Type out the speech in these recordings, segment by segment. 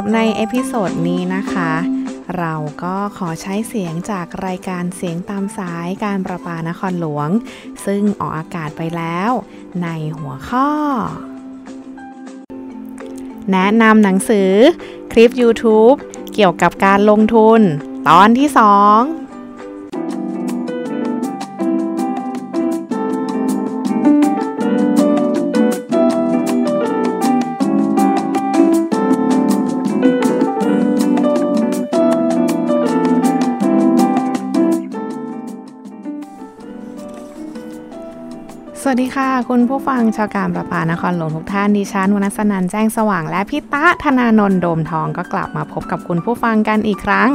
รับใน episode นี้นะคะ เราก็ขอใช้เสียงจากรายการเสียงตามสายการประปานครหลวง ซึ่งออกอากาศไปแล้ว ในหัวข้อ แนะนำหนังสือ คลิป YouTube เกี่ยวกับการลงทุน ตอนที่ 2 สวัสดีค่ะ คุณผู้ฟังชาวการประปานครหลวงทุกท่านดิฉันวนสนันแจ้งสว่างและพี่ตะธนานนท์โดมทองก็กลับมาพบกับคุณผู้ฟังกันอีกครั้ง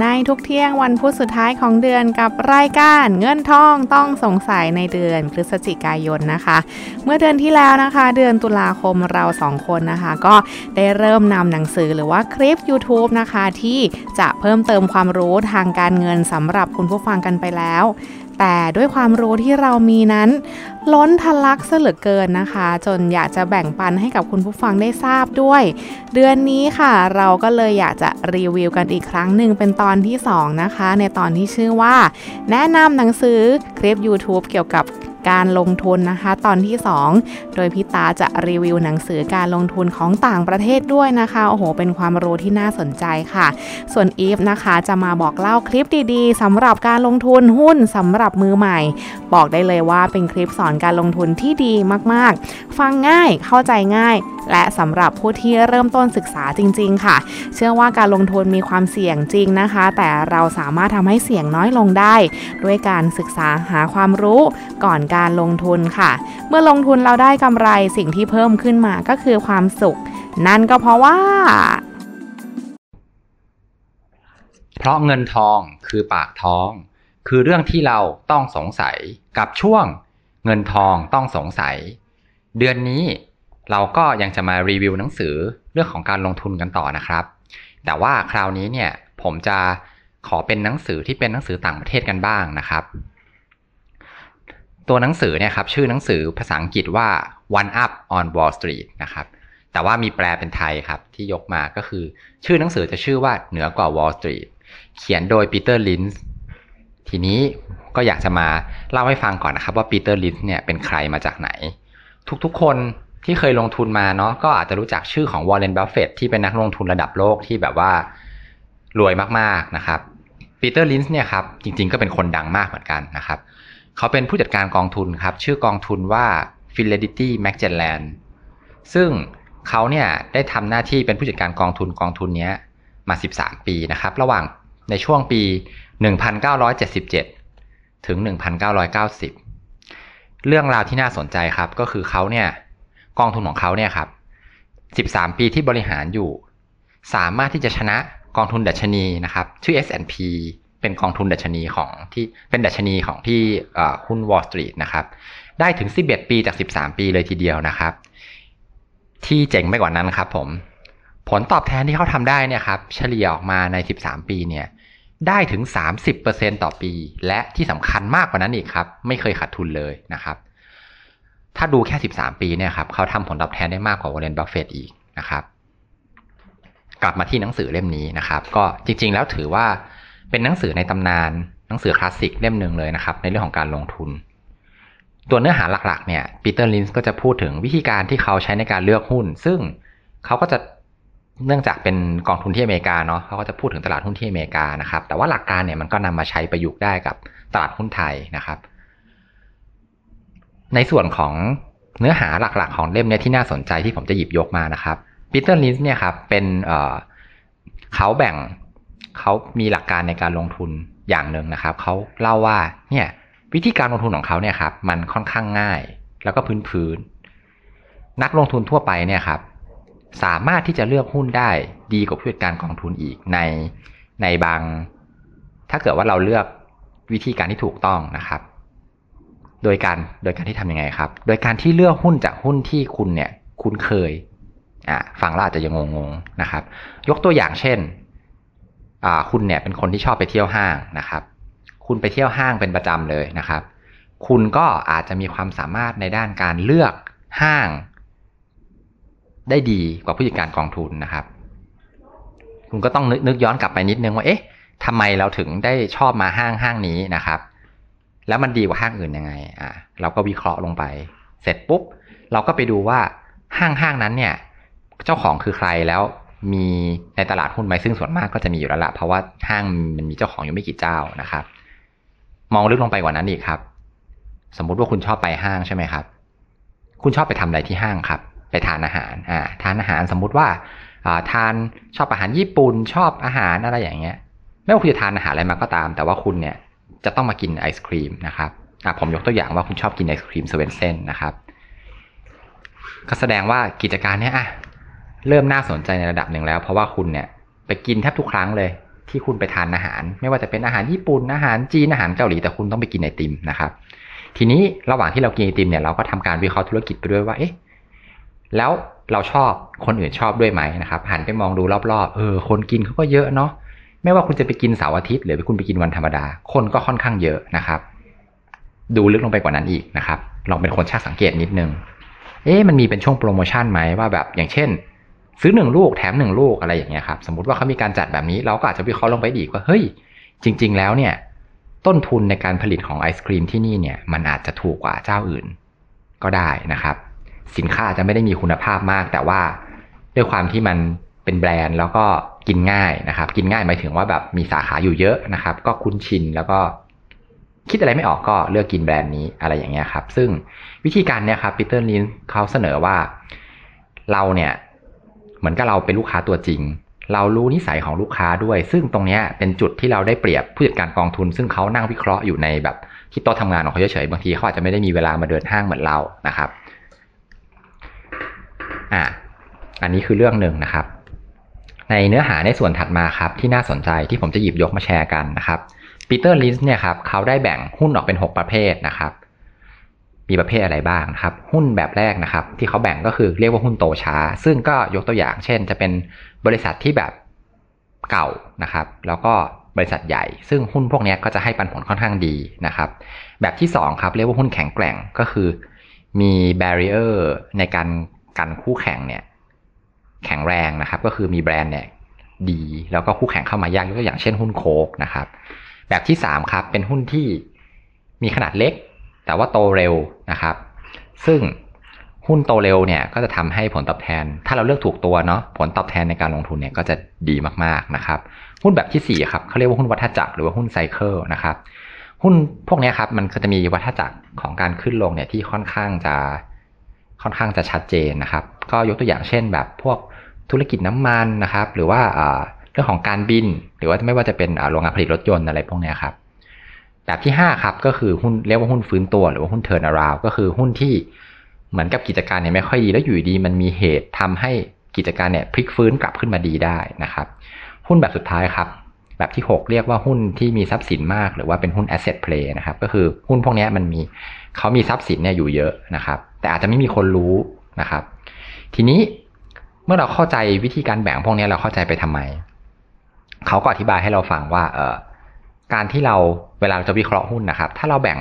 ในทุกเที่ยงวันพุธสุดท้ายของเดือนกับรายการเงินทองต้องสงสัยในเดือนพฤศจิกายนนะคะ เมื่อเดือนที่แล้วนะคะ เดือนตุลาคมเราสองคนนะคะ ก็ได้เริ่มนำหนังสือหรือว่าคลิป YouTube นะคะ ที่จะเพิ่มเติมความรู้ทางการเงินสำหรับคุณผู้ฟังกันไปแล้ว แต่ด้วยความรู้ที่เรามีนั้น ล้นทะลักเสลือเกินนะคะ จนอยากจะแบ่งปันให้กับคุณผู้ฟังได้ทราบด้วย เดือนนี้ค่ะ เราก็เลยอยากจะรีวิวกันอีกครั้งหนึ่งเป็นตอนที่ 2 นะคะ ในตอนที่ชื่อว่า แนะนำหนังสือคลิป YouTube เกี่ยวกับ การลงทุนนะคะ ตอนที่ 2 โดยพี่ตาจะรีวิวหนังสือการลงทุนของต่างประเทศด้วยนะคะโอ้โห เป็นความรู้ที่น่าสนใจค่ะ ส่วนอีฟนะคะจะมาบอกเล่าคลิปดีๆสำหรับการลงทุนหุ้นสำหรับมือใหม่ บอกได้เลยว่าเป็นคลิปสอนการลงทุนที่ดีมากๆ ฟังง่ายเข้าใจง่าย และสำหรับผู้ที่เริ่มต้นศึกษาจริง ๆ ค่ะ เชื่อว่าการลงทุนมีความเสี่ยงจริงนะคะ แต่เราสามารถทำให้เสี่ยงน้อยลงได้ ด้วยการศึกษาหาความรู้ก่อนการการลงทุนค่ะ เมื่อลงทุนเราได้กำไรสิ่งที่เพิ่มขึ้นมาก็คือความสุข นั่นก็เพราะว่า เพราะเงินทองคือปากท้อง คือเรื่องที่เราต้องสงสัยกับช่วง เงินทองต้องสงสัย เดือนนี้เราก็ยังจะมารีวิวหนังสือเรื่องของการลงทุนกันต่อนะครับ แต่ว่าคราวนี้เนี่ยผมจะขอเป็นหนังสือที่เป็นหนังสือต่างประเทศกันบ้างนะครับ ตัวหนังสือเนี่ยครับชื่อหนังสือภาษาอังกฤษว่า One Up on Wall Street นะครับแต่ว่ามีแปลเป็นไทยครับที่ยกมาก็คือ ชื่อหนังสือจะชื่อว่าเหนือกว่า Wall Street เขียนโดยปีเตอร์ลินช์ทีนี้ก็อยากจะมาเล่าให้ฟังก่อนนะครับว่าปีเตอร์ลินช์เนี่ยเป็นใครมาจากไหน ทุกๆคนที่เคยลงทุนมาเนาะก็อาจจะรู้จักชื่อของวอร์เรนบัฟเฟตที่เป็นนักลงทุนระดับโลกที่แบบว่ารวยมากๆนะครับปีเตอร์ลินช์เนี่ยครับจริงๆก็เป็นคนดังมากเหมือนกันนะครับ เขาเป็นผู้จัดการกองทุนครับ ชื่อกองทุนว่า Fidelity Magellan ซึ่งเขาเนี่ยได้ทำหน้าที่เป็นผู้จัดการกองทุนกองทุนนี้มา 13 ปีนะครับ ระหว่างในช่วงปี 1977 ถึง 1990 เรื่องราวที่น่าสนใจครับ ก็คือเขาเนี่ยกองทุนของเขาเนี่ยครับ 13 ปีที่บริหารอยู่ สามารถที่จะชนะกองทุนดัชนีนะครับ ชื่อ S&P เป็นกองทุนดัชนีของที่เป็นดัชนีของที่หุ้น Wall Street นะครับ ได้ถึง 11 ปีจาก 13 ปีเลยทีเดียวนะครับ ที่เจ๋งไปกว่านั้นครับผม ผลตอบแทนที่เขาทำได้เนี่ยครับ เฉลี่ยออกมาใน 13 ปีเนี่ย ได้ถึง 30%ต่อปี และที่สำคัญมากกว่านั้นอีกครับ ไม่เคยขาดทุนเลยนะครับ ถ้าดูแค่ 13 ปีเนี่ยครับเขาทำผลตอบแทนได้มากกว่าวอร์เรนบัฟเฟตอีกนะครับ กลับมาที่หนังสือเล่มนี้นะครับ ก็จริง ๆ แล้วถือว่า เป็นหนังสือในตำนาน หนังสือคลาสสิกเล่มหนึ่งเลยนะครับ ในเรื่องของการลงทุน ตัวเนื้อหาหลักๆเนี่ยปีเตอร์ลินช์ก็จะพูดถึงวิธีการที่เขาใช้ในการเลือกหุ้น ซึ่งเขาก็จะเนื่องจากเป็นกองทุนที่อเมริกาเนาะเขาก็จะพูดถึงตลาดหุ้นที่อเมริกานะครับ แต่ว่าหลักการเนี่ยมันก็นำมาใช้ประยุกต์ได้กับตลาดหุ้นไทยนะครับ ในส่วนของเนื้อหาหลักๆ ของเล่มเนี้ยที่น่าสนใจที่ผมจะหยิบยกมานะครับปีเตอร์ลินส์เนี่ยครับเป็นเเขาแบ่ง เขามีหลักการในการลงทุนอย่างหนึ่งนะครับเขาเล่าว่าเนี่ยวิธีการลงทุนของเขาเนี่ยครับมันค่อนข้างง่าย แล้วก็พื้นพื้นนักลงทุนทั่วไปเนี่ยครับสามารถที่จะเลือกหุ้นได้ดีกว่าผู้จัดการกองทุนอีกในในบาง ถ้าเกิดว่าเราเลือกวิธีการที่ถูกต้องนะครับ โดยการโดยการที่ทํำยังไงครับ โดยการที่เลือกหุ้นจากหุ้นที่คุณเนี่ย คุ้นเคยอ่าฟังแล้วอาจจะยังงงๆนะครับ ยกตัวอย่างเช่น คุณเนี่ยเป็นคนที่ชอบไปเที่ยวห้างนะครับ คุณไปเที่ยวห้างเป็นประจำเลยนะครับ คุณก็อาจจะมีความสามารถในด้านการเลือกห้าง ได้ดีกว่าผู้จัดการกองทุนนะครับ คุณก็ต้องนึกนึกย้อนกลับไปนิดนึงว่าเอ๊ะทำไมเราถึงได้ชอบมาห้างห้างนี้นะครับ แล้วมันดีกว่าห้างอื่นยังไงอ่าเราก็วิเคราะห์ลงไป เสร็จปุ๊บ เราก็ไปดูว่าห้างห้างนั้นเนี่ย เจ้าของคือใครแล้ว มีในตลาดหุ้นไหมซึ่งส่วนมากก็จะมีอยู่แล้วละเพราะว่าห้างมันมีเจ้าของอยู่ไม่กี่เจ้านะครับ มองลึกลงไปกว่านั้นอีกครับ สมมุติว่าคุณชอบไปห้างใช่ไหมครับ คุณชอบไปทำอะไรที่ห้างครับ ไปทานอาหารอ่าทานอาหารสมมุติว่าอ่าทานชอบอาหารญี่ปุ่นชอบอาหารอะไรอย่างเงี้ย ไม่ว่าคุณจะทานอาหารอะไรมาก็ตาม แต่ว่าคุณเนี่ยจะต้องมากินไอศครีมนะครับอะผมยกตัวอย่างว่าคุณชอบกินไอศครีมเซเว่นเซนนะครับก็แสดงว่ากิจการเนี้ยอะ เริ่มน่าสนใจในระดับหนึ่งแล้ว เพราะว่าคุณเนี่ยไปกินแทบทุกครั้งเลย ที่คุณไปทานอาหาร ไม่ว่าจะเป็นอาหารญี่ปุ่นอาหารจีนอาหารเกาหลีแต่คุณต้องไปกินไอติมนะครับ ทีนี้ระหว่างที่เรากินไอติมเนี่ยเราก็ทำการวิเคราะห์ธุรกิจไปด้วยว่าเอ๊ะแล้วเราชอบคนอื่นชอบด้วยไหมนะครับหันไปมองดูรอบๆเออคนกินเขาก็เยอะเนาะไม่ว่าคุณจะไปกินเสาร์อาทิตย์หรือคุณไปกินวันธรรมดา คนก็ค่อนข้างเยอะนะครับ ดูลึกลงไปกว่านั้นอีกนะครับลองเป็นคนช่างสังเกตนิดนึงเอ๊ะมันมีเป็นช่วงโปรโมชั่นไหมว่าแบบอย่างเช่น ซื้อหนึ่งลูกแถมหนึ่งลูกอะไรอย่างเงี้ยครับสมมติว่าเขามีการจัดแบบนี้เราก็อาจจะวิเคราะห์ลงไปอีกว่าเฮ้ย จริง ๆ แล้วเนี่ย ต้นทุนในการผลิตของไอศครีมที่นี่เนี่ยมันอาจจะถูกกว่าเจ้าอื่น ก็ได้นะครับ สินค้าอาจจะไม่ได้มีคุณภาพมาก แต่ว่าด้วยความที่มันเป็นแบรนด์แล้วก็กินง่ายนะครับ กินง่ายหมายถึงว่าแบบมีสาขาอยู่เยอะนะครับ ก็คุ้นชินแล้วก็คิดอะไรไม่ออกก็เลือกกินแบรนด์นี้อะไรอย่างเงี้ยครับ ซึ่งวิธีการเนี่ยครับปีเตอร์ลินเขาเสนอว่าเราเนี่ย มือนกับเราเป็นลูกค้าตัวจริง เรารู้นิสัยของลูกค้าด้วย ซึ่งตรงนี้เป็นจุดที่เราได้เปรียบผู้จัดการกองทุน ซึ่งเขานั่งวิเคราะห์อยู่ในแบบที่โต๊ะทำงานของเขาเฉยๆบางทีเขาอาจจะไม่ได้มีเวลามาเดินห้างเหมือนเรานะครับอ่าอันนี้คือเรื่องหนึ่งนะครับ ในเนื้อหาในส่วนถัดมาครับที่น่าสนใจที่ผมจะหยิบยกมาแชร์กันนะครับปีเตอร์ลินช์เนี่ยครับเขาได้แบ่งหุ้นออกเป็น 6 ประเภทนะครับ มีประเภทอะไรบ้างนะครับ หุ้นแบบแรกนะครับ ที่เขาแบ่งก็คือเรียกว่าหุ้นโตช้า ซึ่งก็ยกตัวอย่าง เช่น จะเป็นบริษัทที่แบบเก่านะครับ แล้วก็บริษัทใหญ่ ซึ่งหุ้นพวกนี้ก็จะให้ปันผลค่อนข้างดีนะครับ แบบที่2ครับเรียกว่าหุ้นแข็งแกร่งก็คือ มีแบร r เออร์ในการกันคู่แข่งเนี่ยแข็งแรงนะครับ ก็คือมีแบรนด์เนี่ยดี แล้วก็คู่แข่งเข้ามายากยกตัวอย่างเช่นหุ้นโคกนะครับ แบบที่3ครับเป็นหุ้นที่มีขนาดเล็ก แต่ว่าโตเร็วนะครับ ซึ่งหุ้นโตเร็วเนี่ยก็จะทำให้ผลตอบแทน ถ้าเราเลือกถูกตัวเนาะผลตอบแทนในการลงทุนเนี่ยก็จะดีมากๆนะครับ หุ้นแบบที่4ครับเขาเรียกว่าหุ้นวัฏจักรหรือว่าหุ้นไซเคิลนะครับหุ้นพวกนี้ครับมันก็จะมีวัฏจักรของการขึ้นลงเนี่ยที่ค่อนข้างจะค่อนข้างจะชัดเจนนะครับ ก็ยกตัวอย่างเช่นแบบพวกธุรกิจน้ำมันนะครับ หรือว่าเรื่องของการบิน หรือว่าไม่ว่าจะเป็นโรงงานผลิตรถยนต์อะไรพวกนี้ครับ แบบที่ 5 ครับ ก็คือหุ้นเรียกว่าหุ้นฟื้นตัวหรือว่าหุ้นเทิร์นอราวก็คือหุ้นที่เหมือนกับกิจการเนี่ยไม่ค่อยดีแล้วอยู่ดีมันมีเหตุทำให้กิจการเนี่ยพลิกฟื้นกลับขึ้นมาดีได้นะครับ หุ้นแบบสุดท้ายครับ แบบที่ 6 เรียกว่าหุ้นที่มีทรัพย์สินมาก หรือว่าเป็นหุ้น asset play นะครับก็คือหุ้นพวกนี้มันมีเขามีทรัพย์สินเนี่ยอยู่เยอะนะครับ แต่อาจจะไม่มีคนรู้นะครับ ทีนี้เมื่อเราเข้าใจวิธีการแบ่งพวกนี้เราเข้าใจไปทำไมเขาก็อธิบายให้เราฟังว่าเออ การที่เราเวลาเราจะวิเคราะห์หุ้นนะครับ ถ้าเราแบ่ง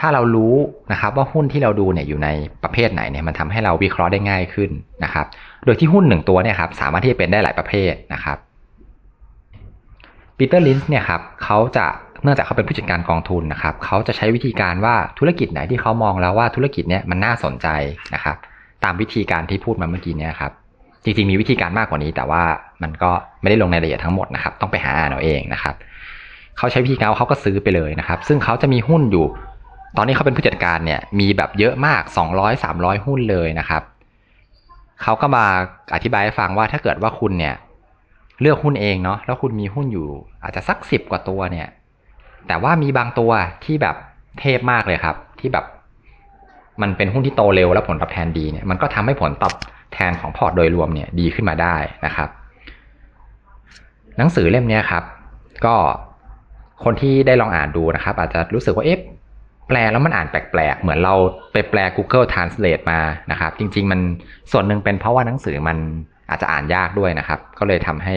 ถ้าเรารู้นะครับว่าหุ้นที่เราดูเนี่ยอยู่ในประเภทไหนเนี่ยมันทำให้เราวิเคราะห์ได้ง่ายขึ้นนะครับ โดยที่หุ้นหนึ่งตัวเนี่ยครับสามารถที่จะเป็นได้หลายประเภทนะครับปีเตอร์ลินส์เนี่ยครับเขาจะเนื่องจากเขาเป็นผู้จัดการกองทุนนะครับเขาจะใช้วิธีการว่าธุรกิจไหนที่เขามองแล้วว่าธุรกิจเนี่ยมันน่าสนใจนะครับ ตามวิธีการที่พูดมาเมื่อกี้เนี่ยครับจริงๆมีวิธีการมากกว่านี้ แต่ว่ามันก็ไม่ได้ลงในรายละเอียดทั้งหมดนะครับ ต้องไปหาอ่านเอาเองนะครับ เขาใช้วิธีการเขาก็ซื้อไปเลยนะครับ ซึ่งเขาจะมีหุ้นอยู่ ตอนนี้เขาเป็นผู้จัดการเนี่ยมีแบบเยอะมาก 200 300 หุ้นเลยนะครับเขาก็มาอธิบายให้ฟังว่าถ้าเกิดว่าคุณเนี่ย เลือกหุ้นเองเนาะแล้วคุณมีหุ้นอยู่ อาจจะสักสิบกว่าตัวเนี่ย แต่ว่ามีบางตัวที่แบบเทพมากเลยครับ ที่แบบมันเป็นหุ้นที่โตเร็วแล้วผลตอบแทนดีเนี่ยมันก็ทำให้ผลตอบแทนของพอร์ตโดยรวมเนี่ยดีขึ้นมาได้นะครับ หนังสือเล่มนี้ครับ ก็ คนที่ได้ลองอ่านดูนะครับ อาจจะรู้สึกว่าเอ๊ะแปลแล้วมันอ่านแปลกๆ เหมือนเราไปแปล Google Translate มานะครับ จริง ๆ มันส่วนหนึ่งเป็นเพราะว่าหนังสือมันอาจจะอ่านยากด้วยนะครับ ก็เลยทำให้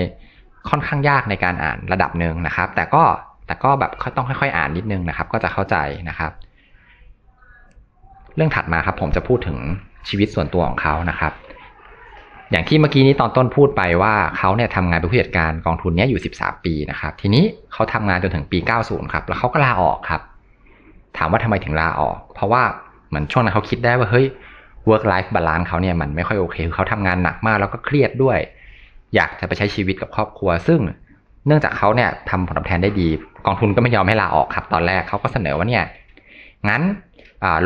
ค่อนข้างยากในการอ่านระดับหนึ่งนะครับ แต่ก็แต่ก็แบบต้องค่อยๆ อ่านนิดนึงนะครับ ก็จะเข้าใจนะครับ เรื่องถัดมาครับผมจะพูดถึงชีวิตส่วนตัวของเขานะครับ อย่างที่เมื่อกี้นี้ตอนต้นพูดไปว่าเขาเนี่ยทำงานเป็นผู้จัดการกองทุนนี้อยู่ 13 ปีนะครับ ทีนี้เขาทำงานจนถึงปี 90 ครับ แล้วเขาก็ลาออกครับ ถามว่าทำไมถึงลาออก เพราะว่าเหมือนช่วงนั้นเขาคิดได้ว่าเฮ้ย work life balance เขาเนี่ยมันไม่ค่อยโอเคคือเขาทำงานหนักมากแล้วก็เครียดด้วย อยากจะไปใช้ชีวิตกับครอบครัว ซึ่งเนื่องจากเขาเนี่ยทำผลตอบแทนได้ดี กองทุนก็ไม่ยอมให้ลาออกครับ ตอนแรกเขาก็เสนอว่าเนี่ยงั้น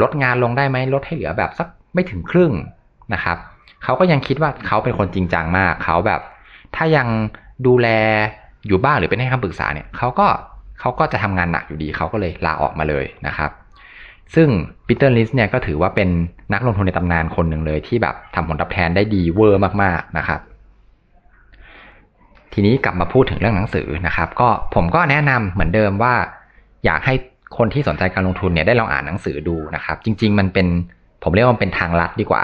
ลดงานลงได้ไหมลดให้เหลือแบบสักไม่ถึงครึ่งนะครับ เขาก็ยังคิดว่าเขาเป็นคนจริงจังมาก เขาแบบ ถ้ายังดูแลอยู่บ้านหรือเป็นให้คำปรึกษาเนี่ยเขาก็เขาก็จะทำงานหนักอยู่ดีเขาก็เลยลาออกมาเลยนะครับ ซึ่งปีเตอร์ลินช์เนี่ยก็ถือว่าเป็นนักลงทุนในตำนานคนหนึ่งเลยที่แบบทำผลตอบแทนได้ดีเวอร์มากๆนะครับทีนี้กลับมาพูดถึงเรื่องหนังสือนะครับ ก็ผมก็แนะนำเหมือนเดิมว่า อยากให้คนที่สนใจการลงทุนเนี่ยได้ลองอ่านหนังสือดูนะครับ จริง ๆ มันเป็นผมเรียกว่าเป็นทางลัดดีกว่า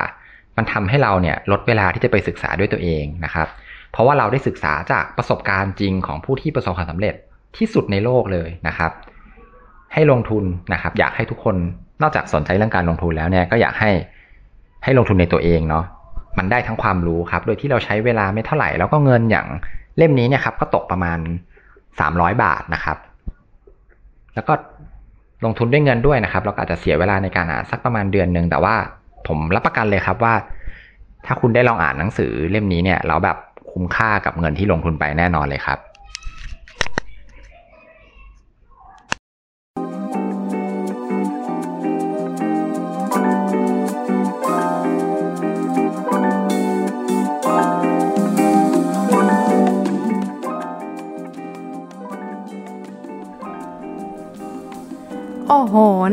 มันทำให้เราเนี่ยลดเวลาที่จะไปศึกษาด้วยตัวเองนะครับ เพราะว่าเราได้ศึกษาจากประสบการณ์จริงของผู้ที่ประสบความสำเร็จที่สุดในโลกเลยนะครับ ให้ลงทุนนะครับ อยากให้ทุกคนนอกจากสนใจเรื่องการลงทุนแล้วเนี่ยก็อยากให้ให้ลงทุนในตัวเองเนาะมันได้ทั้งความรู้ครับ โดยที่เราใช้เวลาไม่เท่าไหร่ แล้วก็เงินอย่างเล่มนี้เนี่ยครับ ก็ตกประมาณ 300 บาทนะครับ แล้วก็ลงทุนด้วยเงินด้วยนะครับ เราก็อาจจะเสียเวลาในการอ่านสักประมาณเดือนหนึ่งแต่ว่า ผมรับประกันเลยครับว่า ถ้าคุณได้ลองอ่านหนังสือเล่มนี้เนี่ยแล้วแบบคุ้มค่ากับเงินที่ลงทุนไปแน่นอนเลยครับ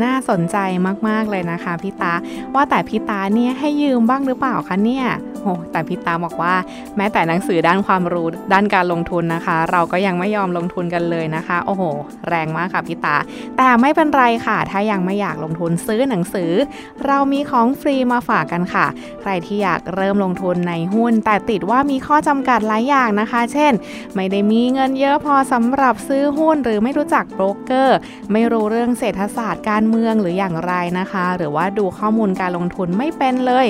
น่าสนใจมากๆเลยนะคะพี่ตา ว่าแต่พี่ตาเนี่ยให้ยืมบ้างหรือเปล่าคะเนี่ย โอ้แต่พี่ตาบอกว่า แม้แต่หนังสือด้านความรู้ด้านการลงทุนนะคะ เราก็ยังไม่ยอมลงทุนกันเลยนะคะ โอ้โห แรงมากค่ะพี่ตา แต่ไม่เป็นไรค่ะ ถ้ายังไม่อยากลงทุนซื้อหนังสือ เรามีของฟรีมาฝากกันค่ะ ใครที่อยากเริ่มลงทุนในหุ้น แต่ติดว่ามีข้อจำกัดหลายอย่างนะคะ เช่น ไม่ได้มีเงินเยอะพอสำหรับซื้อหุ้น หรือไม่รู้จักโบรกเกอร์ ไม่รู้เรื่องเศรษฐศาสตร์การเมืองหรืออย่างไรนะคะ หรือว่าดูข้อมูลการลงทุนไม่เป็นเลย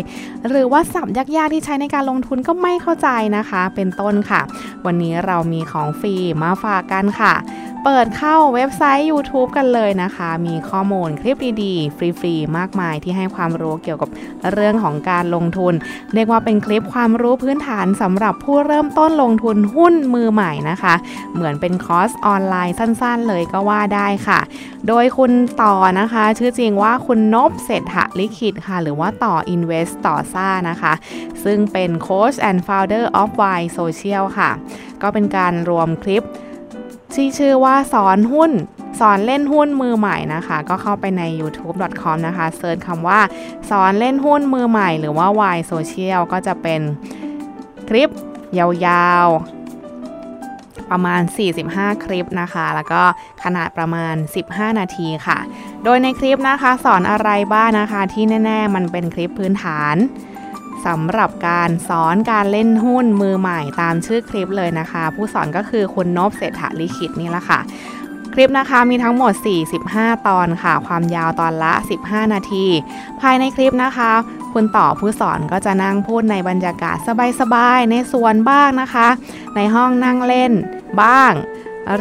หรือว่าสับยากๆที่ใช้ในการลงทุนก็ไม่เข้าใจนะคะ เป็นต้นค่ะ วันนี้เรามีของฟรีมาฝากกันค่ะ เปิดเข้าเว็บไซต์ YouTube กันเลยนะคะ มีข้อมูลคลิปดีๆ ฟรีๆ มากมายที่ให้ความรู้เกี่ยวกับเรื่องของการลงทุน เรียกว่าเป็นคลิปความรู้พื้นฐานสำหรับผู้เริ่มต้นลงทุนหุ้นมือใหม่นะคะ เหมือนเป็นคอร์สออนไลน์สั้นๆ เลยก็ว่าได้ค่ะ โดยคุณต่อนะคะ ชื่อจริงว่าคุณนบเศรษฐลิขิตค่ะ หรือว่าต่อ Invest ต่อซ่านะคะ ซึ่งเป็น Coach and Founder of Y Social ค่ะ ก็เป็นการรวมคลิป ที่ชื่อว่าสอนหุ้น สอนเล่นหุ้นมือใหม่นะคะ ก็เข้าไปใน youtube.com นะคะ search คำว่า สอนเล่นหุ้นมือใหม่ หรือว่า Y Social ก็จะเป็นคลิปยาวๆ ประมาณ 45 คลิปนะคะ แล้วก็ขนาดประมาณ 15 นาทีค่ะ โดยในคลิปนะคะ สอนอะไรบ้างนะคะ ที่แน่ ๆ มันเป็นคลิปพื้นฐาน สำหรับการสอนการเล่นหุ้นมือใหม่ตามชื่อคลิปเลยนะคะ ผู้สอนก็คือคุณนบเศรษฐลิขิตนี่แหละค่ะคลิปนะคะมีทั้งหมด 45 ตอนค่ะ ความยาวตอนละ 15 นาที ภายในคลิปนะคะ คุณต่อผู้สอนก็จะนั่งพูดในบรรยากาศสบายๆ ในสวนบ้างนะคะ ในห้องนั่งเล่นบ้าง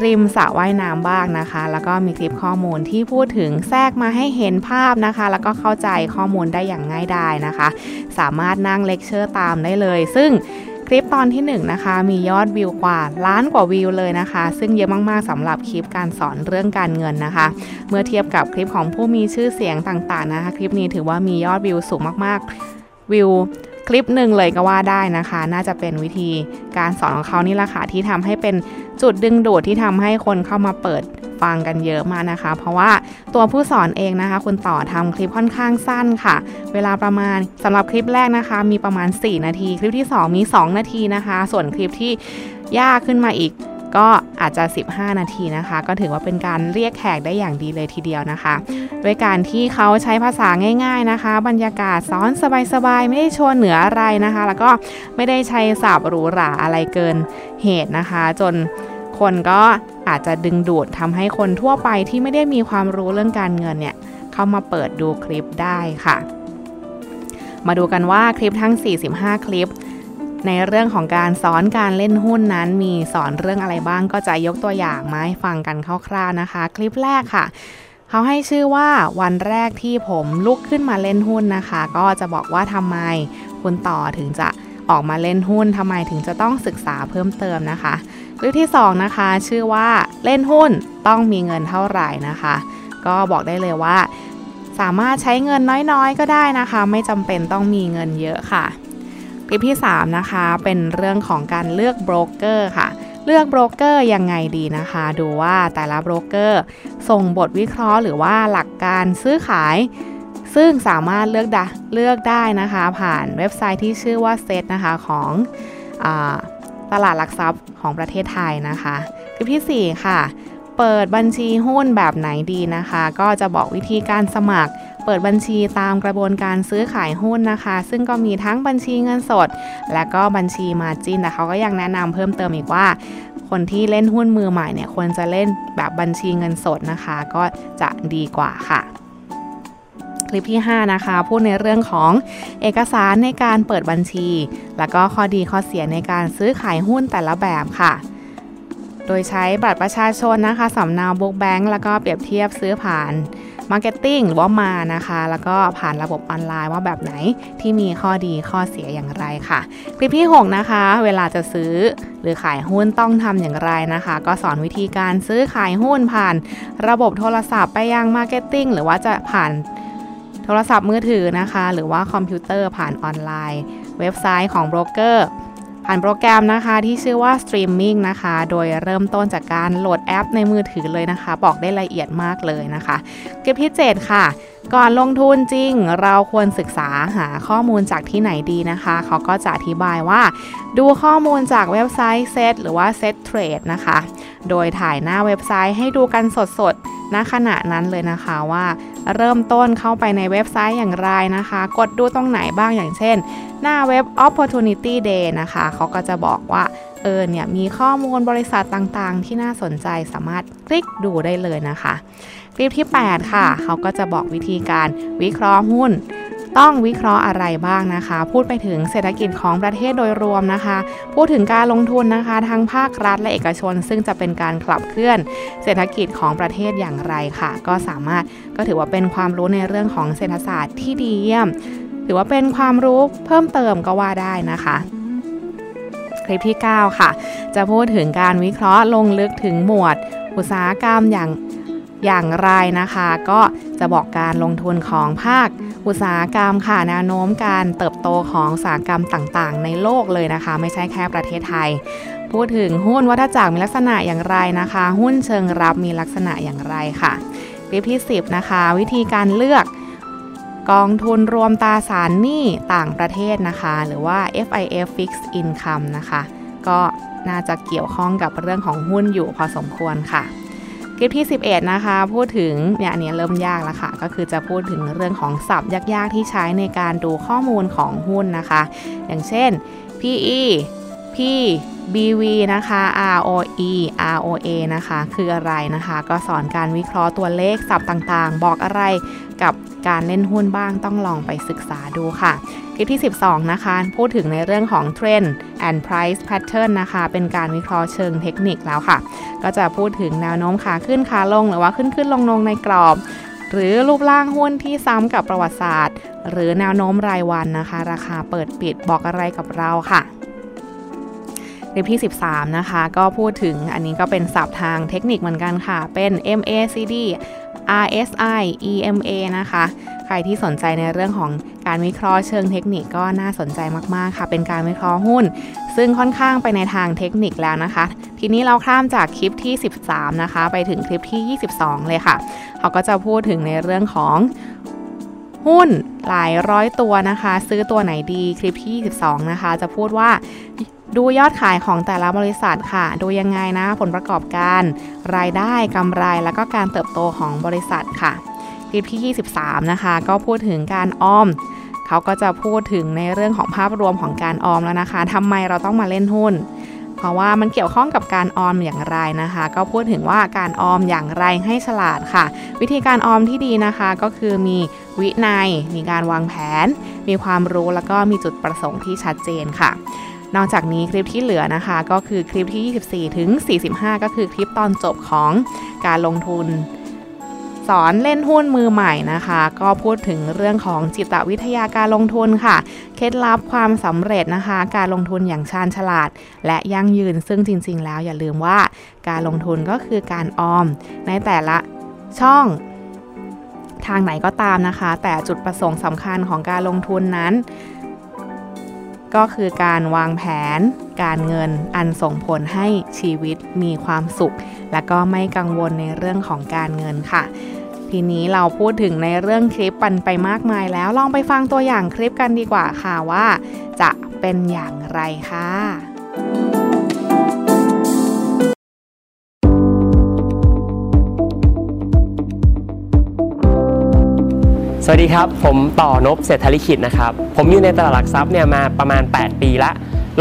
ริมสระว่ายน้ำบ้างนะคะ แล้วก็มีคลิปข้อมูลที่พูดถึงแทรกมาให้เห็นภาพนะคะ แล้วก็เข้าใจข้อมูลได้อย่างง่ายดายนะคะ สามารถนั่งเลคเชอร์ตามได้เลย ซึ่งคลิปตอนที่1นนะคะมียอดวิวกว่าล้านกว่าวิวเลยนะคะ ซึ่งเยอะมากๆสำหรับคลิปการสอนเรื่องการเงินนะคะ เมื่อเทียบกับคลิปของผู้มีชื่อเสียงต่างๆนะคะ คลิปนี้ถือว่ามียอดวิวสูงมากๆวิว คลิปหนึ่งเลยก็ว่าได้นะคะ น่าจะเป็นวิธีการสอนของเขานี่แหละค่ะที่ทำให้เป็นจุดดึงดูดที่ทำให้คนเข้ามาเปิดฟังกันเยอะมากนะคะ เพราะว่าตัวผู้สอนเองนะคะ คุณต่อทำคลิปค่อนข้างสั้นค่ะ เวลาประมาณสำหรับคลิปแรกนะคะ มีประมาณ 4 นาที คลิปที่ 2 มี 2 นาทีนะคะ ส่วนคลิปที่ยากขึ้นมาอีก ก็อาจจะ 15 นาทีนะคะ ก็ถือว่าเป็นการเรียกแขกได้อย่างดีเลยทีเดียวนะคะ ด้วยการที่เขาใช้ภาษาง่าย ๆนะคะ บรรยากาศสอนสบายๆ ไม่ได้ชวนเหนืออะไรนะคะ แล้วก็ไม่ได้ใช้ศัพท์หรูหราอะไรเกินเหตุนะคะ จนคนก็อาจจะดึงดูดทำให้คนทั่วไปที่ไม่ได้มีความรู้เรื่องการเงินเนี่ยเข้ามาเปิดดูคลิปได้ค่ะ มาดูกันว่าคลิปทั้ง 45 คลิป ในเรื่องของการสอนการเล่นหุ้นนั้น มีสอนเรื่องอะไรบ้างก็จะยกตัวอย่างมาให้ฟังกันคร่าวๆนะคะ คลิปแรกค่ะเขาให้ชื่อว่าวันแรกที่ผมลุกขึ้นมาเล่นหุ้นนะคะ ก็จะบอกว่าทำไมคุณต่อถึงจะออกมาเล่นหุ้นทำไมถึงจะต้องศึกษาเพิ่มเติมนะคะคลิปที่ 2 นะคะ ชื่อว่าเล่นหุ้นต้องมีเงินเท่าไหร่นะคะ ก็บอกได้เลยว่า สามารถใช้เงินน้อยๆ ก็ได้นะคะ ไม่จำเป็นต้องมีเงินเยอะค่ะ คลิปที่ 3 นะคะ เป็นเรื่องของการเลือกโบรกเกอร์ค่ะ เลือกโบรกเกอร์ยังไงดีนะคะ ดูว่าแต่ละโบรกเกอร์ส่งบทวิเคราะห์หรือว่าหลักการซื้อขาย ซึ่งสามารถเลือกได้เลือกได้นะคะ ผ่านเว็บไซต์ที่ชื่อว่าเซตนะคะของตลาดหลักทรัพย์ของประเทศไทยนะคะ คลิปที่ 4 ค่ะ เปิดบัญชีหุ้นแบบไหนดีนะคะ ก็จะบอกวิธีการสมัคร เปิดบัญชีตามกระบวนการซื้อขายหุ้นนะคะ ซึ่งก็มีทั้งบัญชีเงินสด และก็บัญชีมาจินแต่เขาก็ยังแนะนำเพิ่มเติมอีกว่า คนที่เล่นหุ้นมือใหม่เนี่ยควรจะเล่นแบบบัญชีเงินสดนะคะ ก็จะดีกว่าค่ะคลิปที่ 5 นะคะ พูดในเรื่องของเอกสารในการเปิดบัญชี แล้วก็ข้อดีข้อเสียในการซื้อขายหุ้นแต่ละแบบค่ะ โดยใช้บัตรประชาชนนะคะสำเนา book bank แล้วก็เปรียบเทียบซื้อผ่าน marketing หรือว่ามานะคะ แล้วก็ผ่านระบบออนไลน์ว่าแบบไหนที่มีข้อดีข้อเสียอย่างไรค่ะ คลิปที่ 6 นะคะ เวลาจะซื้อหรือขายหุ้นต้องทำอย่างไรนะคะ ก็สอนวิธีการซื้อขายหุ้นผ่านระบบโทรศัพท์ไปยัง marketing หรือว่าจะผ่านโทรศัพท์มือถือนะคะ หรือว่าคอมพิวเตอร์ผ่านออนไลน์ เว็บไซต์ของโบรกเกอร์ ผ่านโปรแกรมนะคะที่ชื่อว่า Streaming นะคะ โดยเริ่มต้นจากการโหลดแอปในมือถือเลยนะคะ บอกได้ละเอียดมากเลยนะคะคลิปที่ 7 ค่ะ ก่อนลงทุนจริง เราควรศึกษาหาข้อมูลจากที่ไหนดีนะคะ เขาก็จะอธิบายว่า ดูข้อมูลจากเว็บไซต์เซตหรือว่า Settrade นะคะ โดยถ่ายหน้าเว็บไซต์ให้ดูกันสดๆ ณขณะนั้นเลยนะคะว่าเริ่มต้นเข้าไปในเว็บไซต์อย่างไรนะคะ กดดูตรงไหนบ้างอย่างเช่น หน้าเว็บ Opportunity Day นะคะเขาก็จะบอกว่าเออเนี่ยมีข้อมูลบริษัทต่างๆ ที่น่าสนใจสามารถคลิกดูได้เลยนะคะ คลิปที่ 8 ค่ะ เขาก็จะบอกวิธีการวิเคราะห์หุ้น ต้องวิเคราะห์อะไรบ้างนะคะ พูดไปถึงเศรษฐกิจของประเทศโดยรวมนะคะ พูดถึงการลงทุนนะคะทั้งภาครัฐและเอกชน ซึ่งจะเป็นการขับเคลื่อนเศรษฐกิจของประเทศอย่างไรค่ะ ก็สามารถก็ถือว่าเป็นความรู้ในเรื่องของเศรษฐศาสตร์ที่ดีเยี่ยม ถือว่าเป็นความรู้เพิ่มเติมก็ว่าได้นะคะคลิปที่ 9 ค่ะ จะพูดถึงการวิเคราะห์ลงลึกถึงหมวด อุตสาหกรรมอย่างอย่างไรนะคะ ก็จะบอกการลงทุนของภาค อุตสาหกรรมค่ะแนวโน้มการเติบโตของอุตสาหกรรมต่างๆ ในโลกเลยนะคะ ไม่ใช่แค่ประเทศไทย พูดถึงหุ้นวัฏจักรมีลักษณะอย่างไรนะคะ หุ้นเชิงรับมีลักษณะอย่างไรค่ะคลิปที่ 10 นะคะ วิธีการเลือกกองทุนรวมตราสารหนี้ต่างประเทศนะคะ หรือว่า FIF Fixed Income นะคะ ก็น่าจะเกี่ยวข้องกับเรื่องของหุ้นอยู่พอสมควรค่ะ ลิปที่ 11 นะคะ พูดถึงเนี่ยอันนี้เริ่มยากแล้วค่ะ ก็คือจะพูดถึงเรื่องของศัพท์ยากๆที่ใช้ในการดูข้อมูลของหุ้นนะคะ อย่างเช่น PE P BV นะคะ ROE ROA นะคะ คืออะไรนะคะ ก็สอนการวิเคราะห์ตัวเลขศัพท์ต่างๆ บอกอะไรกับการเล่นหุ้นบ้างต้องลองไปศึกษาดูค่ะคลิปที่ 12 นะคะ พูดถึงในเรื่องของ Trend and Price Pattern นะคะ เป็นการวิเคราะห์เชิงเทคนิคแล้วค่ะ ก็จะพูดถึงแนวโน้มขาขึ้นขาลง หรือว่าขึ้นขึ้นลงลงในกรอบ หรือรูปร่างหุ้นที่ซ้ำกับประวัติศาสตร์ หรือแนวโน้มรายวันนะคะ ราคาเปิดปิดบอกอะไรกับเราค่ะ คลิปที่ 13 นะคะ ก็พูดถึงอันนี้ก็เป็นศัพท์ทางเทคนิคเหมือนกันค่ะ เป็น MACD RSI EMA นะคะ ใครที่สนใจในเรื่องของการวิเคราะห์เชิงเทคนิคก็น่าสนใจมาก ๆ ค่ะ เป็นการวิเคราะห์หุ้น ซึ่งค่อนข้างไปในทางเทคนิคแล้วนะคะ ทีนี้เราข้ามจากคลิปที่ 13 นะคะ ไปถึงคลิปที่ 22 เลยค่ะ เขาก็จะพูดถึงในเรื่องของหุ้นหลายร้อยตัวนะคะ ซื้อตัวไหนดีคลิปที่ 22 นะคะ จะพูดว่า ดูยอดขายของแต่ละบริษัทค่ะ ดูยังไงนะ ผลประกอบการ รายได้กำไรแล้วก็การเติบโตของบริษัทค่ะคลิปที่ 23 นะคะ ก็พูดถึงการออมเขาก็จะพูดถึงในเรื่องของภาพรวมของการออมแล้วนะคะทำไมเราต้องมาเล่นหุ้น เพราะว่ามันเกี่ยวข้องกับการออมอย่างไรนะคะ ก็พูดถึงว่าการออมอย่างไรให้ฉลาดค่ะ วิธีการออมที่ดีนะคะก็คือมีวินัย มีการวางแผน มีความรู้แล้วก็มีจุดประสงค์ที่ชัดเจนค่ะ นอกจากนี้คลิปที่เหลือนะคะ ก็คือคลิปที่ 24 ถึง 45 ก็คือคลิปตอนจบของการลงทุน สอนเล่นหุ้นมือใหม่นะคะ ก็พูดถึงเรื่องของจิตวิทยาการลงทุนค่ะ เคล็ดลับความสำเร็จนะคะ การลงทุนอย่างชาญฉลาด และยั่งยืนซึ่งจริง ๆ แล้วอย่าลืมว่าการลงทุนก็คือการออม ในแต่ละช่องทางไหนก็ตามนะคะ แต่จุดประสงค์สำคัญของการลงทุนนั้น ก็คือการวางแผน การเงินอันส่งผลให้ชีวิตมีความสุข และก็ไม่กังวลในเรื่องของการเงินค่ะ ทีนี้เราพูดถึงในเรื่องคลิปปันไปมากมายแล้วลองไปฟังตัวอย่างคลิปกันดีกว่าค่ะว่า จะเป็นอย่างไรค่ะ สวัสดีครับ ผมต่อนบเศรษฐลิขิตนะครับ ผมอยู่ในตลาดหลักทรัพย์เนี่ยมาประมาณ 8 ปีละ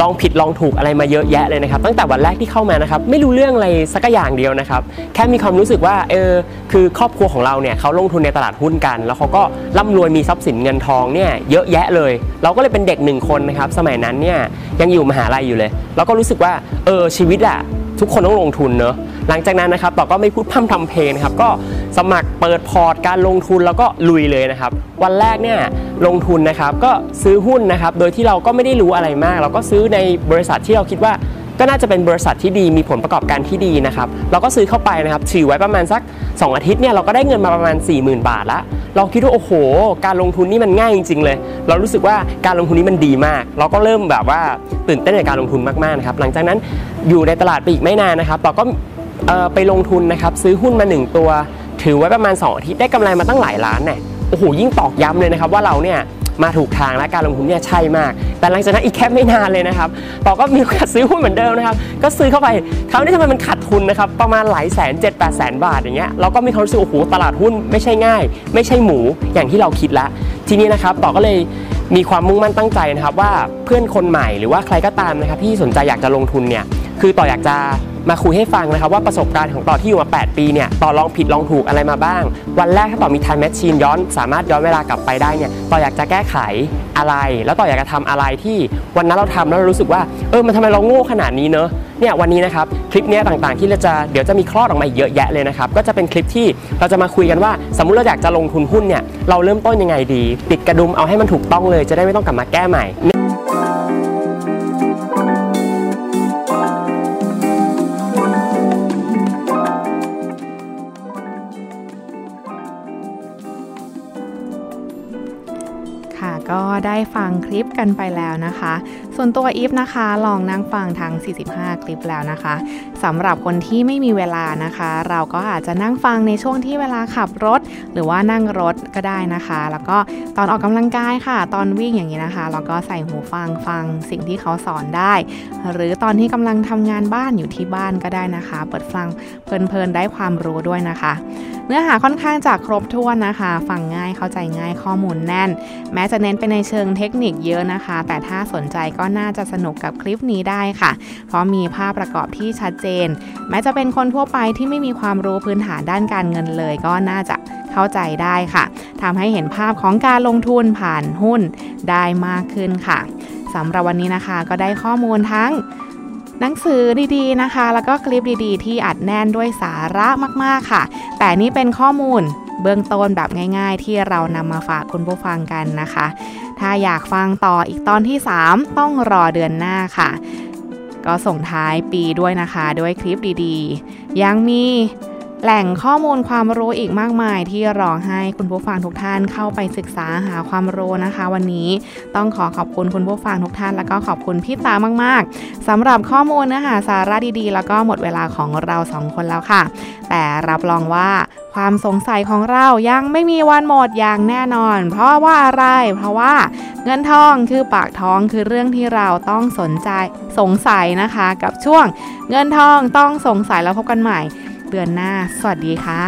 ลองผิดลองถูกอะไรมาเยอะแยะเลยนะครับ ตั้งแต่วันแรกที่เข้ามานะครับ ไม่รู้เรื่องอะไรสักอย่างเดียวนะครับ แค่มีความรู้สึกว่าเออคือครอบครัวของเราเนี่ยเขาลงทุนในตลาดหุ้นกัน แล้วเขาก็ร่ำรวยมีทรัพย์สินเงินทองเนี่ยเยอะแยะเลย เราก็เลยเป็นเด็กหนึ่งคนนะครับ สมัยนั้นเนี่ยยังอยู่มหาลัยอยู่เลย เราก็รู้สึกว่าเออชีวิตอะทุกคนต้องลงทุนเนอะ หลังจากนั้นนะครับต่อก็ไม่พูดพร่ำทำเพลงครับก็สมัครเปิดพอร์ตการลงทุนแล้วก็ลุยเลยนะครับ วันแรกเนี่ยลงทุนนะครับก็ซื้อหุ้นนะครับโดยที่เราก็ไม่ได้รู้อะไรมาก เราก็ซื้อในบริษัทที่เราคิดว่าก็น่าจะเป็นบริษัทที่ดีมีผลประกอบการที่ดีนะครับเราก็ซื้อเข้าไปนะครับถือไว้ประมาณสัก 2 อาทิตย์เนี่ยเราก็ได้เงินมาประมาณ 40,000 บาทละเราคิดว่าโอ้โห การลงทุนนี่มันง่ายจริง ๆ เลย เรารู้สึกว่าการลงทุนนี้มันดีมาก เราก็เริ่มแบบว่าตื่นเต้นในการลงทุนมากๆนะครับหลังจากนั้นอยู่ในตลาดไปอีกไม่นานนะครับเราก็ ไปลงทุนนะครับซื้อหุ้นมา 1 ตัว ถือไว้ประมาณ2อาทิตย์ได้กำไรมาตั้งหลายล้านเนี่ยโอ้โหยิ่งตอกย้ำเลยนะครับว่าเราเนี่ยมาถูกทางและการลงทุนเนี่ยใช่มาก แต่หลังจากนั้นอีกแค่ไม่นานเลยนะครับต่อก็มีโอกาสซื้อหุ้นเหมือนเดิมนะครับ ก็ซื้อเข้าไปคราวนี้ทำไมมันขาดทุนนะครับ ประมาณหลายแสนเจ็ดแปดแสนบาทอย่างเงี้ย เราก็มีความรู้สึกโอ้โหตลาดหุ้นไม่ใช่ง่าย ไม่ใช่หมูอย่างที่เราคิดละ ทีนี้นะครับต่อก็เลยมีความมุ่งมั่นตั้งใจนะครับว่าเพื่อนคนใหม่หรือว่าใครก็ตามนะครับที่สนใจอยากจะลงทุนเนี่ย คือต่ออยากจะ มาคุยให้ฟังนะครับว่าประสบการณ์ของต่อที่อยู่มา 8 ปีเนี่ยต่อลองผิดลองถูกอะไรมาบ้าง วันแรกถ้าต่อมี time machine ย้อนสามารถย้อนเวลากลับไปได้เนี่ยต่ออยากจะแก้ไขอะไร แล้วต่ออยากจะทำอะไรที่วันนั้นเราทำแล้วเรารู้สึกว่าเออมันทำไมเราโง่ขนาดนี้เนอะเนี่ยวันนี้นะครับคลิปนี้ต่างๆ ที่เราจะเดี๋ยวจะมีคลอดออกมาเยอะแยะเลยนะครับก็จะเป็นคลิปที่เราจะมาคุยกันว่า สมมุติเราอยากจะลงทุนหุ้นเนี่ยเราเริ่มต้นยังไงดี ติดกระดุมเอาให้มันถูกต้องเลยจะได้ไม่ต้องกลับมาแก้ใหม่ ได้ฟังคลิปกันไปแล้วนะคะส่วนตัวอีฟนะคะ ลองนั่งฟังทั้ง 45 คลิปแล้วนะคะสำหรับคนที่ไม่มีเวลานะคะ เราก็อาจจะนั่งฟังในช่วงที่เวลาขับรถ หรือว่านั่งรถก็ได้นะคะ แล้วก็ตอนออกกำลังกายค่ะ ตอนวิ่งอย่างนี้นะคะเราก็ใส่หูฟังฟังสิ่งที่เขาสอนได้ หรือตอนที่กำลังทำงานบ้านอยู่ที่บ้านก็ได้นะคะ เปิดฟังเพลินๆได้ความรู้ด้วยนะคะ เนื้อหาค่อนข้างจะครบถ้วนนะคะ ฟังง่ายเข้าใจง่ายข้อมูลแน่น แม้จะเน้นไปในเชิงเทคนิคเยอะนะคะ แต่ถ้าสนใจก็น่าจะสนุกกับคลิปนี้ได้ค่ะ เพราะมีภาพประกอบที่ชัดเจน แม้จะเป็นคนทั่วไปที่ไม่มีความรู้พื้นฐานด้านการเงินเลย ก็น่าจะเข้าใจได้ค่ะทำให้เห็นภาพของการลงทุนผ่านหุ้นได้มากขึ้นค่ะสำหรับวันนี้นะคะก็ได้ข้อมูลทั้งหนังสือดีๆนะคะ แล้วก็คลิปดีๆ ที่อัดแน่นด้วยสาระมากๆค่ะ แต่นี่เป็นข้อมูล เบื้องต้นแบบง่ายๆ ที่เรานำมาฝากคุณผู้ฟังกันนะคะ ถ้าอยากฟังต่ออีกตอนที่ 3 ต้องรอเดือนหน้าค่ะ ก็ส่งท้ายปีด้วยนะคะ ด้วยคลิปดีๆ ยังมี แหล่งข้อมูลความรู้อีกมากมายที่รอให้คุณผู้ฟังทุกท่านเข้าไปศึกษาหาความรู้นะคะ วันนี้ต้องขอขอบคุณคุณผู้ฟังทุกท่าน แล้วก็ขอบคุณพี่ตามาก ๆสำหรับข้อมูลเนื้อหาสาระดีๆ แล้วก็หมดเวลาของเราสองคนแล้วค่ะ แต่รับรองว่าความสงสัยของเรายังไม่มีวันหมดอย่างแน่นอน เพราะว่าอะไร เพราะว่าเงินทองคือปากท้องคือเรื่องที่เราต้องสนใจสงสัยนะคะ กับช่วงเงินทองต้องสงสัยแล้วพบกันใหม่ เดือนหน้า สวัสดีค่ะ